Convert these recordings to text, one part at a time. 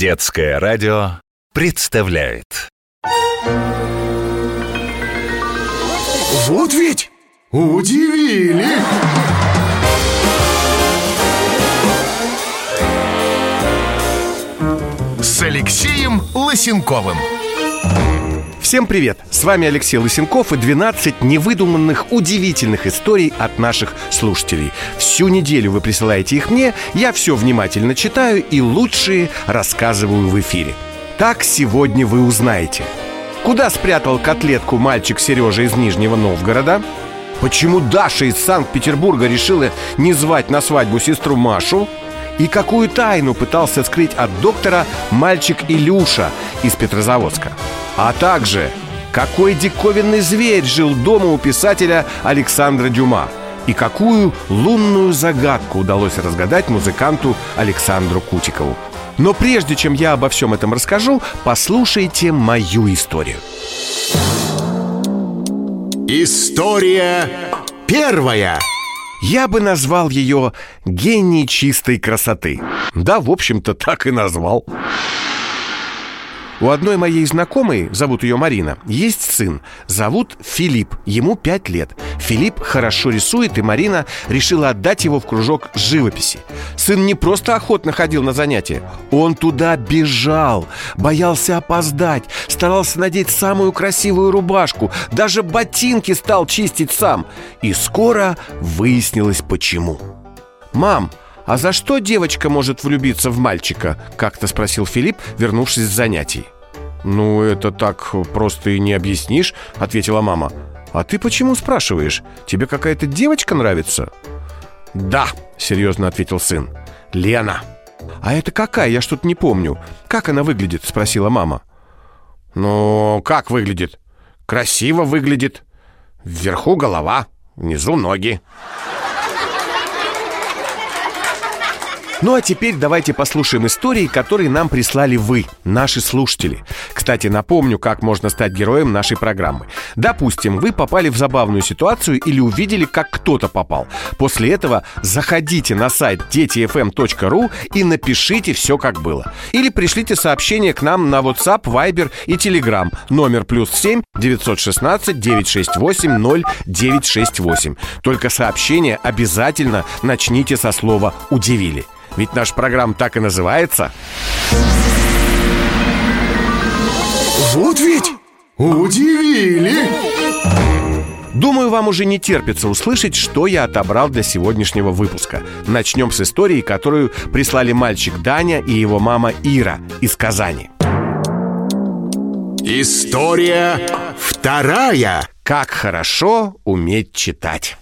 Детское радио представляет Вот ведь удивили! С Алексеем Лысенковым Всем привет! С вами Алексей Лысенков и 12 невыдуманных удивительных историй от наших слушателей. Всю неделю вы присылаете их мне, я все внимательно читаю и лучшие рассказываю в эфире. Так сегодня вы узнаете. Куда спрятал котлетку мальчик Сережа из Нижнего Новгорода? Почему Даша из Санкт-Петербурга решила не звать на свадьбу сестру Машу? И какую тайну пытался скрыть от доктора мальчик Илюша из Петрозаводска? А также, какой диковинный зверь жил дома у писателя Александра Дюма? И какую лунную загадку удалось разгадать музыканту Александру Кутикову? Но прежде чем я обо всем этом расскажу, послушайте мою историю. История первая Я бы назвал ее «Гений чистой красоты». Да, в общем-то, так и назвал. У одной моей знакомой, зовут ее Марина, есть сын. Зовут Филипп, ему 5 лет. Филипп хорошо рисует, и Марина решила отдать его в кружок живописи. Сын не просто охотно ходил на занятия, он туда бежал, боялся опоздать, старался надеть самую красивую рубашку, даже ботинки стал чистить сам. И скоро выяснилось почему. «Мам, а за что девочка может влюбиться в мальчика?» Как-то спросил Филипп, вернувшись с занятий «Ну, это так просто и не объяснишь», — ответила мама «А ты почему спрашиваешь? Тебе какая-то девочка нравится?» «Да», — серьезно ответил сын «Лена» «А это какая? Я что-то не помню Как она выглядит?» — спросила мама «Ну, как выглядит? Красиво выглядит Вверху голова, внизу ноги Ну а теперь давайте послушаем истории, которые нам прислали вы, наши слушатели. Кстати, напомню, как можно стать героем нашей программы. Допустим, вы попали в забавную ситуацию или увидели, как кто-то попал. После этого заходите на сайт детифм.ру и напишите все, как было. Или пришлите сообщение к нам на WhatsApp, Viber и Telegram. Номер плюс 7 916 968 0968. Только сообщение обязательно начните со слова «удивили». Ведь наша программа так и называется. Вот ведь удивили! Думаю, вам уже не терпится услышать, что я отобрал для сегодняшнего выпуска. Начнем с истории, которую прислали мальчик Даня и его мама Ира из Казани. История вторая Как хорошо уметь читать.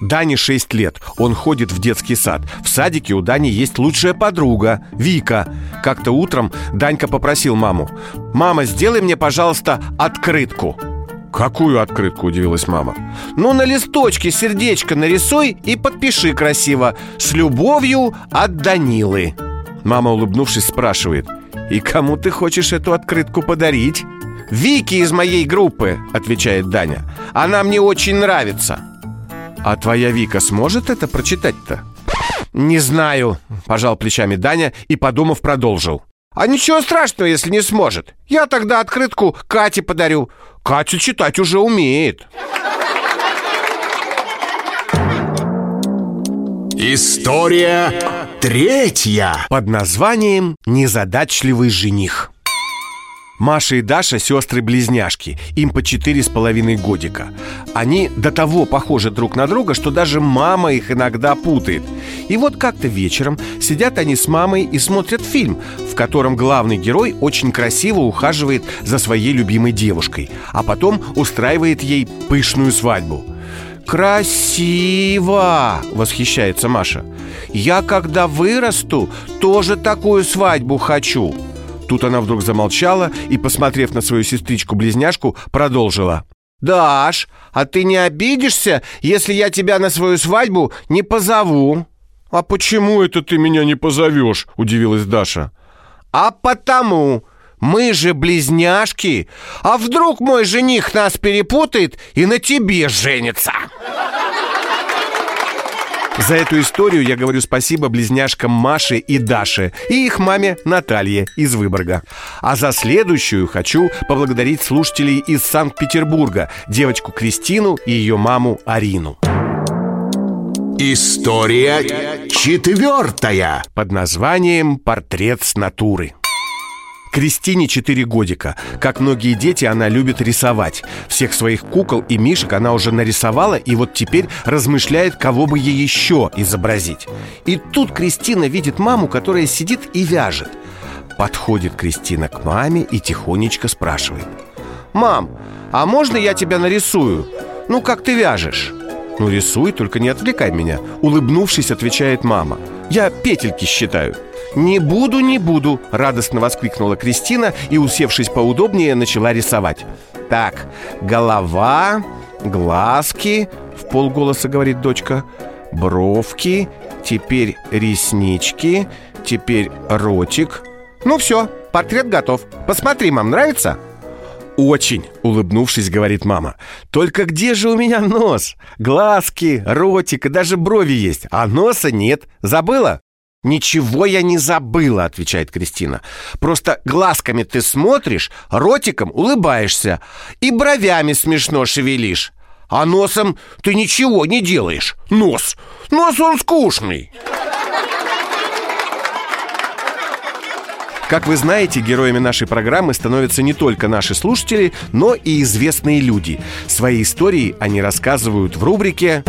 Дане 6 лет. Он ходит в детский сад. В садике у Дани есть лучшая подруга, Вика. Как-то утром Данька попросил маму. «Мама, сделай мне, пожалуйста, открытку». «Какую открытку?» – удивилась мама. «Ну, на листочке сердечко нарисуй и подпиши красиво. С любовью от Данилы». Мама, улыбнувшись, спрашивает. «И кому ты хочешь эту открытку подарить?» «Вике из моей группы», – отвечает Даня. «Она мне очень нравится». А твоя Вика сможет это прочитать-то? Не знаю, пожал плечами Даня и, подумав, продолжил. А ничего страшного, если не сможет. Я тогда открытку Кате подарю. Катя читать уже умеет. История третья Под названием «Незадачливый жених». Маша и Даша – сестры-близняшки, им по четыре с половиной годика. Они до того похожи друг на друга, что даже мама их иногда путает. И вот как-то вечером сидят они с мамой и смотрят фильм, в котором главный герой очень красиво ухаживает за своей любимой девушкой, а потом устраивает ей пышную свадьбу. «Красиво!» – восхищается Маша. «Я, когда вырасту, тоже такую свадьбу хочу!» Тут она вдруг замолчала и, посмотрев на свою сестричку-близняшку, продолжила. «Даш, а ты не обидишься, если я тебя на свою свадьбу не позову?» «А почему это ты меня не позовешь?» – удивилась Даша. «А потому! Мы же близняшки! А вдруг мой жених нас перепутает и на тебе женится?» За эту историю я говорю спасибо близняшкам Маше и Даше и их маме Наталье из Выборга. А за следующую хочу поблагодарить слушателей из Санкт-Петербурга, девочку Кристину и ее маму Арину. История четвертая. Под названием «Портрет с натуры». Кристине 4 годика. Как многие дети, она любит рисовать. Всех своих кукол и мишек она уже нарисовала и вот теперь размышляет, кого бы ей еще изобразить. И тут Кристина видит маму, которая сидит и вяжет. Подходит Кристина к маме и тихонечко спрашивает. «Мам, а можно я тебя нарисую? Ну, как ты вяжешь?» «Ну, рисуй, только не отвлекай меня», — улыбнувшись, отвечает мама. «Я петельки считаю». «Не буду, не буду!» — радостно воскликнула Кристина и, усевшись поудобнее, начала рисовать. «Так, голова, глазки...» — в полголоса говорит дочка. «Бровки, теперь реснички, теперь ротик...» «Ну все, портрет готов. Посмотри, мам, нравится?» «Очень!» — улыбнувшись, говорит мама. «Только где же у меня нос? Глазки, ротик и даже брови есть, а носа нет. Забыла?» «Ничего я не забыла», — отвечает Кристина. «Просто глазками ты смотришь, ротиком улыбаешься и бровями смешно шевелишь. А носом ты ничего не делаешь. Нос! Нос он скучный!» Как вы знаете, героями нашей программы становятся не только наши слушатели, но и известные люди. Свои истории они рассказывают в рубрике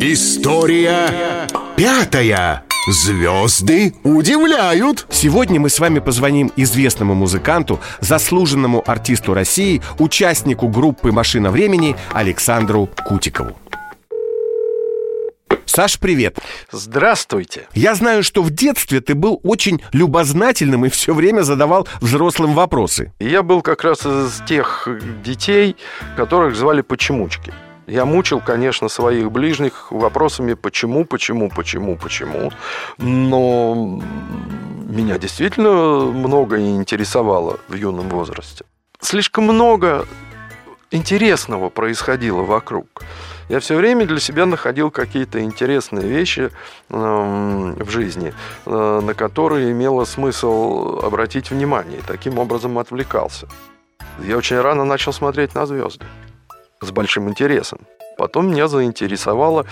История пятая. Звезды удивляют. Сегодня мы с вами позвоним известному музыканту, заслуженному артисту России, участнику группы «Машина времени» Александру Кутикову. Саш, привет. Здравствуйте. Я знаю, что в детстве ты был очень любознательным и все время задавал взрослым вопросы. Я был как раз из тех детей, которых звали почемучки. Я мучил, конечно, своих ближних вопросами почему, почему, почему, почему. Но меня действительно многое интересовало в юном возрасте. Слишком много интересного происходило вокруг. Я все время для себя находил какие-то интересные вещи э, в жизни, э, на которые имело смысл обратить внимание. И таким образом отвлекался. Я очень рано начал смотреть на звезды с большим интересом. Потом меня заинтересовало,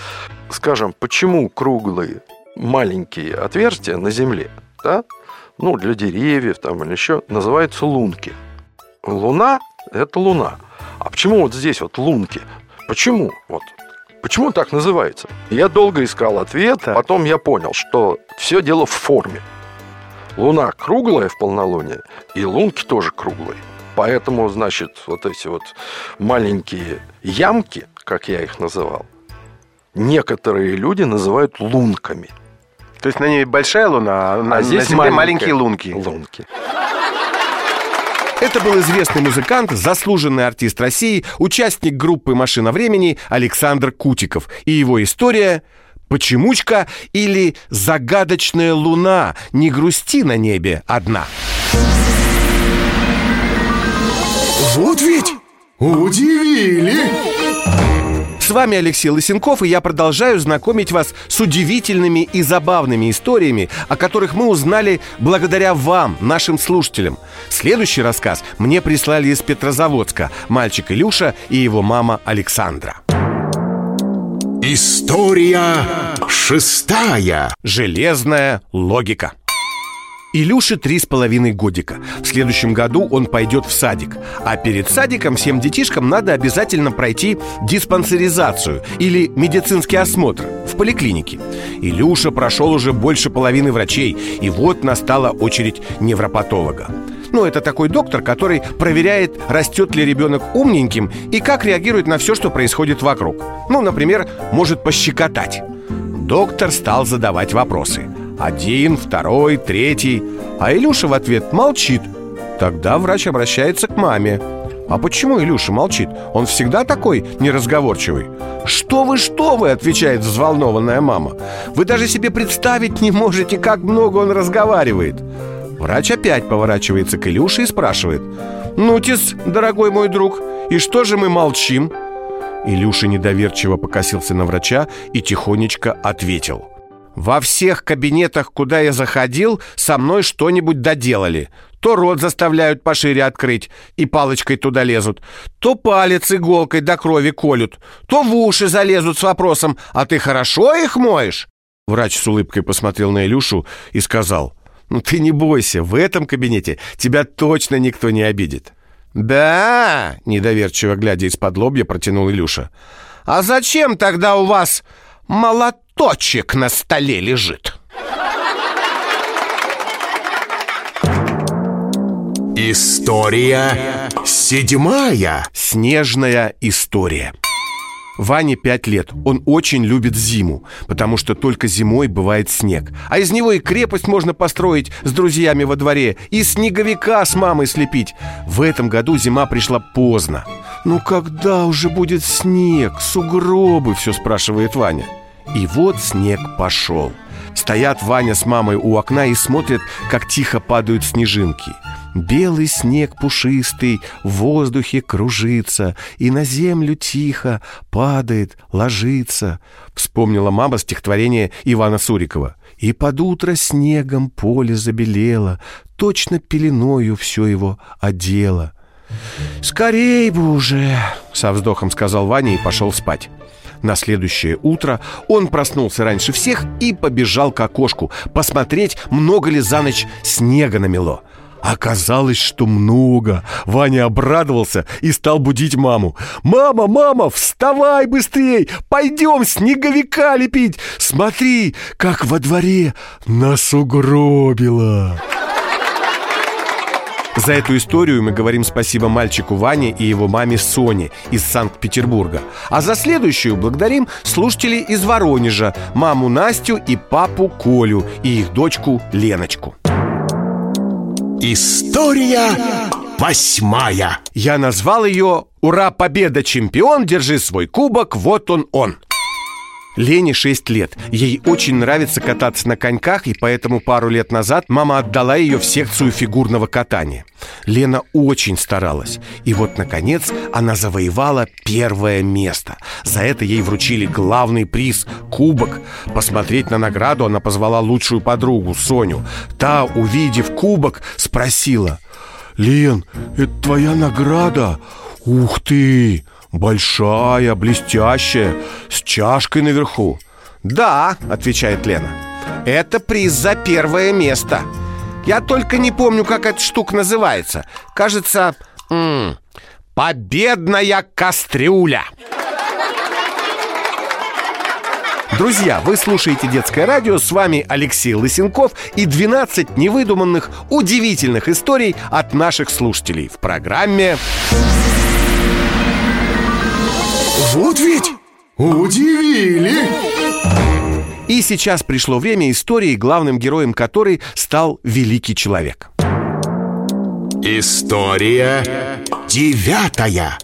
скажем, почему круглые маленькие отверстия на Земле, да, ну, для деревьев там или еще, называются лунки. Луна – это Луна. А почему вот здесь вот лунки? Почему? Вот. Почему так называется? Я долго искал ответ, так. потом я понял, что все дело в форме. Луна круглая в полнолуние, и лунки тоже круглые. Поэтому, значит, вот эти вот маленькие ямки, как я их называл, некоторые люди называют лунками. То есть на ней большая луна, а, а на здесь земле маленькие лунки. Лунки. Это был известный музыкант, заслуженный артист России, участник группы «Машина времени» Александр Кутиков. И его история «Почемучка» или «Загадочная луна, не грусти на небе одна». Вот ведь удивили! С вами Алексей Лысенков, и я продолжаю знакомить вас с удивительными и забавными историями, о которых мы узнали благодаря вам, нашим слушателям. Следующий рассказ мне прислали из Петрозаводска мальчик Илюша и его мама Александра. История шестая. Железная логика. Илюше три с половиной годика. В следующем году он пойдет в садик. А перед садиком всем детишкам надо обязательно пройти диспансеризацию или медицинский осмотр в поликлинике. Илюша прошел уже больше половины врачей, и вот настала очередь невропатолога. Ну, это такой доктор, который проверяет, растет ли ребенок умненьким и как реагирует на все, что происходит вокруг. Ну, например, может пощекотать. Доктор стал задавать вопросы – один, второй, третий А Илюша в ответ молчит Тогда врач обращается к маме а почему Илюша молчит? Он всегда такой неразговорчивый «Что вы, что вы?» – отвечает взволнованная мама «Вы даже себе представить не можете, как много он разговаривает» Врач опять поворачивается к Илюше и спрашивает «Ну, тис, дорогой мой друг, и что же мы молчим?» Илюша недоверчиво покосился на врача и тихонечко ответил. «Во всех кабинетах, куда я заходил, со мной что-нибудь доделали. То рот заставляют пошире открыть и палочкой туда лезут, то палец иголкой до крови колют, то в уши залезут с вопросом «А ты хорошо их моешь?» Врач с улыбкой посмотрел на Илюшу и сказал «Ну ты не бойся, в этом кабинете тебя точно никто не обидит». «Да?» — недоверчиво глядя из-под лобья протянул Илюша. «А зачем тогда у вас молоточек на столе лежит?» История седьмая. Снежная история. Ване пять лет. Он очень любит зиму, потому что только зимой бывает снег. А из него и крепость можно построить с друзьями во дворе, и снеговика с мамой слепить. В этом году зима пришла поздно. «Ну когда уже будет снег? Сугробы?» – все спрашивает Ваня. И вот снег пошел. Стоят Ваня с мамой у окна и смотрят, как тихо падают снежинки – Белый снег пушистый в воздухе кружится И на землю тихо падает, ложится Вспомнила мама стихотворение Ивана Сурикова И под утро снегом поле забелело Точно пеленою все его одело «Скорей бы уже!» — со вздохом сказал Ваня и пошел спать. На следующее утро он проснулся раньше всех и побежал к окошку посмотреть, много ли за ночь снега намело. Оказалось, что много. Ваня обрадовался и стал будить маму. «Мама, мама, вставай быстрей! Пойдем снеговика лепить! Смотри, как во дворе нас угробило!» За эту историю мы говорим спасибо мальчику Ване и его маме Соне из Санкт-Петербурга. А за следующую благодарим слушателей из Воронежа, маму Настю и папу Колю и их дочку Леночку. История восьмая. Я назвал ее «Ура, победа, чемпион! Держи свой кубок, вот он он!» Лене 6 лет. Ей очень нравится кататься на коньках, и поэтому пару лет назад мама отдала ее в секцию фигурного катания. Лена очень старалась. И вот, наконец, она завоевала первое место. За это ей вручили главный приз – кубок. Посмотреть на награду она позвала лучшую подругу, Соню. Та, увидев кубок, спросила – «Лен, это твоя награда? Ух ты! Большая, блестящая, с чашкой наверху. «Да», — отвечает Лена. «Это приз за первое место. Я только не помню, как эта штука называется. Кажется, м -м, «Победная кастрюля» Друзья, вы слушаете «Детское радио», с вами Алексей Лысенков и 12 невыдуманных, удивительных историй от наших слушателей в программе Вот ведь удивили! И сейчас пришло время истории, главным героем которой стал великий человек. История девятая.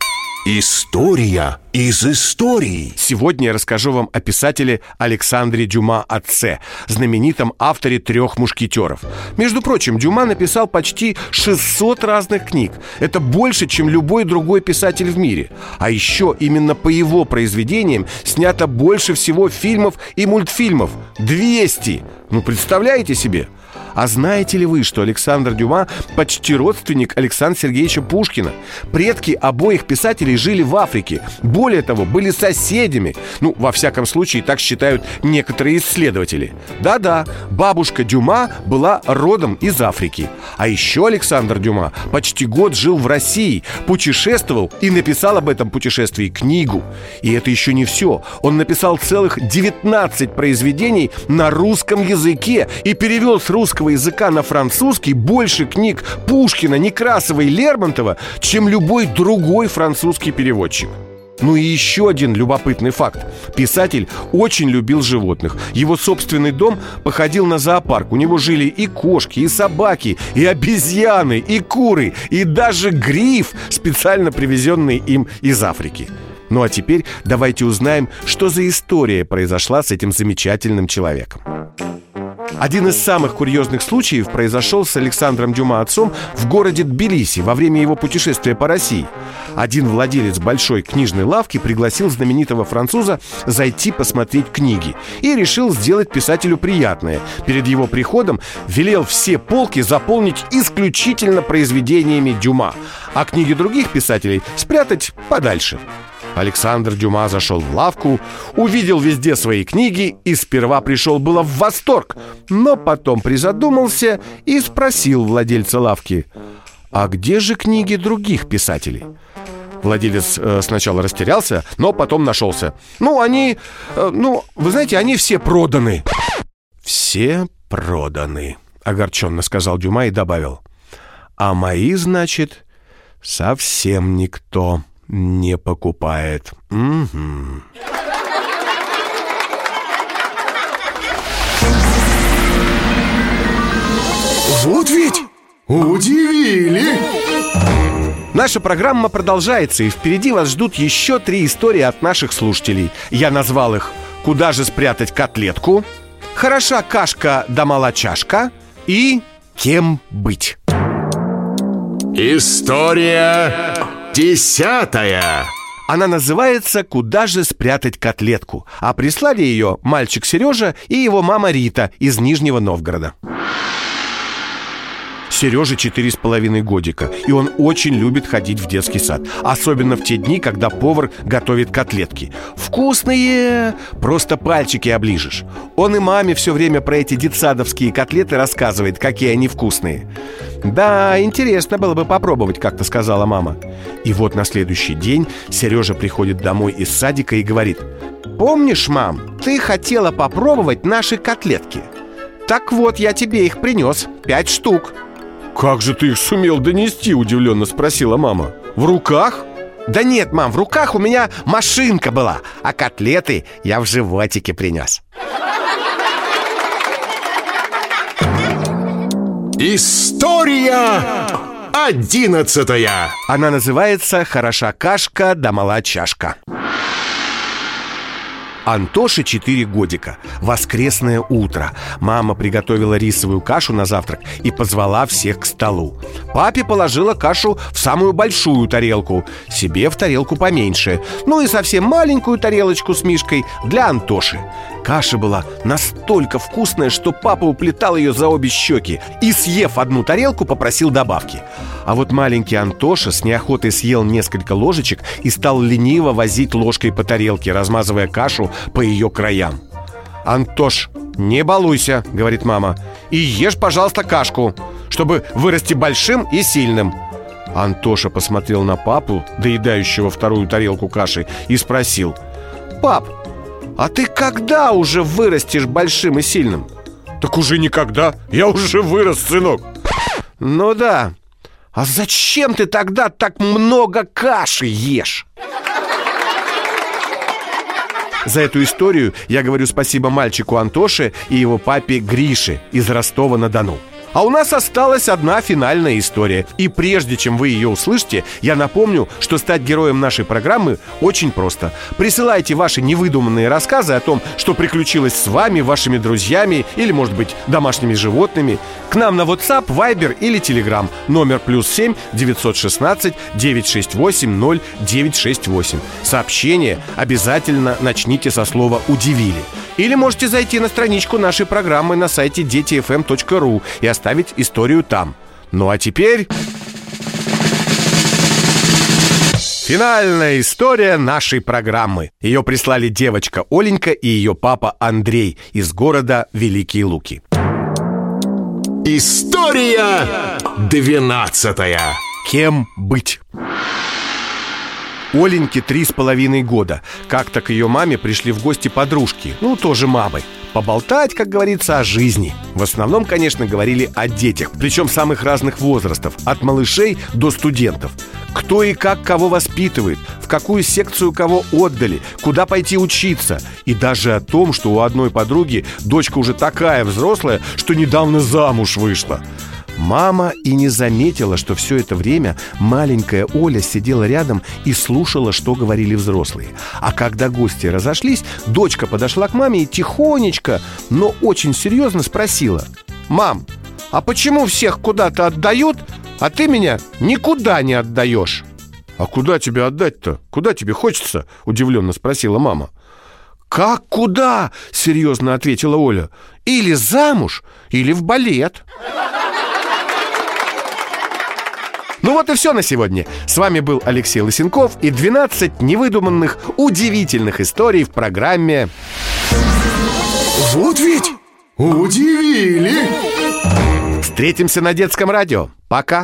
История из истории. Сегодня я расскажу вам о писателе Александре Дюма отце, знаменитом авторе трех мушкетеров. Между прочим, Дюма написал почти 600 разных книг. Это больше, чем любой другой писатель в мире. А еще именно по его произведениям снято больше всего фильмов и мультфильмов. 200! Ну, представляете себе? А знаете ли вы, что Александр Дюма почти родственник Александра Сергеевича Пушкина? Предки обоих писателей жили в Африке. Более того, были соседями. Ну, во всяком случае, так считают некоторые исследователи. Да-да, бабушка Дюма была родом из Африки. А еще Александр Дюма почти год жил в России, путешествовал и написал об этом путешествии книгу. И это еще не все. Он написал целых 19 произведений на русском языке и перевел с русского русского языка на французский больше книг Пушкина, Некрасова и Лермонтова, чем любой другой французский переводчик. Ну и еще один любопытный факт. Писатель очень любил животных. Его собственный дом походил на зоопарк. У него жили и кошки, и собаки, и обезьяны, и куры, и даже гриф, специально привезенный им из Африки. Ну а теперь давайте узнаем, что за история произошла с этим замечательным человеком. Один из самых курьезных случаев произошел с Александром Дюма отцом в городе Тбилиси во время его путешествия по России. Один владелец большой книжной лавки пригласил знаменитого француза зайти посмотреть книги и решил сделать писателю приятное. Перед его приходом велел все полки заполнить исключительно произведениями Дюма, а книги других писателей спрятать подальше. Александр Дюма зашел в лавку, увидел везде свои книги и сперва пришел было в восторг, но потом призадумался и спросил владельца лавки, а где же книги других писателей? Владелец э, сначала растерялся, но потом нашелся. Ну, они, э, ну, вы знаете, они все проданы. Все проданы, огорченно сказал Дюма и добавил. А мои, значит, совсем никто не покупает. Угу. Вот ведь удивили! Наша программа продолжается, и впереди вас ждут еще три истории от наших слушателей. Я назвал их «Куда же спрятать котлетку?», «Хороша кашка да мала чашка» и «Кем быть?». История десятая. Она называется «Куда же спрятать котлетку?», а прислали ее мальчик Сережа и его мама Рита из Нижнего Новгорода. Сереже четыре с половиной годика, и он очень любит ходить в детский сад. Особенно в те дни, когда повар готовит котлетки. Вкусные! Просто пальчики оближешь. Он и маме все время про эти детсадовские котлеты рассказывает, какие они вкусные. «Да, интересно было бы попробовать», как-то сказала мама. И вот на следующий день Сережа приходит домой из садика и говорит «Помнишь, мам, ты хотела попробовать наши котлетки?» «Так вот, я тебе их принес, пять штук» «Как же ты их сумел донести?» – удивленно спросила мама. «В руках?» «Да нет, мам, в руках у меня машинка была, а котлеты я в животике принес». История одиннадцатая. Она называется «Хороша кашка да мала чашка». Антоше 4 годика. Воскресное утро. Мама приготовила рисовую кашу на завтрак и позвала всех к столу. Папе положила кашу в самую большую тарелку, себе в тарелку поменьше, ну и совсем маленькую тарелочку с мишкой для Антоши. Каша была настолько вкусная, что папа уплетал ее за обе щеки и, съев одну тарелку, попросил добавки. А вот маленький Антоша с неохотой съел несколько ложечек и стал лениво возить ложкой по тарелке, размазывая кашу по ее краям. «Антош, не балуйся», — говорит мама, «и ешь, пожалуйста, кашку, чтобы вырасти большим и сильным». Антоша посмотрел на папу, доедающего вторую тарелку каши, и спросил, «Пап, а ты когда уже вырастешь большим и сильным? Так уже никогда, я уже вырос, сынок Ну да, а зачем ты тогда так много каши ешь? За эту историю я говорю спасибо мальчику Антоше и его папе Грише из Ростова-на-Дону. А у нас осталась одна финальная история. И прежде чем вы ее услышите, я напомню, что стать героем нашей программы очень просто. Присылайте ваши невыдуманные рассказы о том, что приключилось с вами, вашими друзьями или, может быть, домашними животными, к нам на WhatsApp, Viber или Telegram. Номер плюс 7 916 968 0968. Сообщение обязательно начните со слова «удивили». Или можете зайти на страничку нашей программы на сайте детифм.ру и оставить историю там. Ну а теперь... Финальная история нашей программы. Ее прислали девочка Оленька и ее папа Андрей из города Великие Луки. История двенадцатая. Кем быть? Оленьке три с половиной года. Как-то к ее маме пришли в гости подружки, ну, тоже мамы. Поболтать, как говорится, о жизни. В основном, конечно, говорили о детях, причем самых разных возрастов, от малышей до студентов. Кто и как кого воспитывает, в какую секцию кого отдали, куда пойти учиться. И даже о том, что у одной подруги дочка уже такая взрослая, что недавно замуж вышла. Мама и не заметила, что все это время маленькая Оля сидела рядом и слушала, что говорили взрослые. А когда гости разошлись, дочка подошла к маме и тихонечко, но очень серьезно спросила. «Мам, а почему всех куда-то отдают, а ты меня никуда не отдаешь?» «А куда тебя отдать-то? Куда тебе хочется?» – удивленно спросила мама. «Как куда?» – серьезно ответила Оля. «Или замуж, или в балет». Ну вот и все на сегодня. С вами был Алексей Лысенков и 12 невыдуманных, удивительных историй в программе Вот ведь удивили! «Встретимся на детском радио». Пока!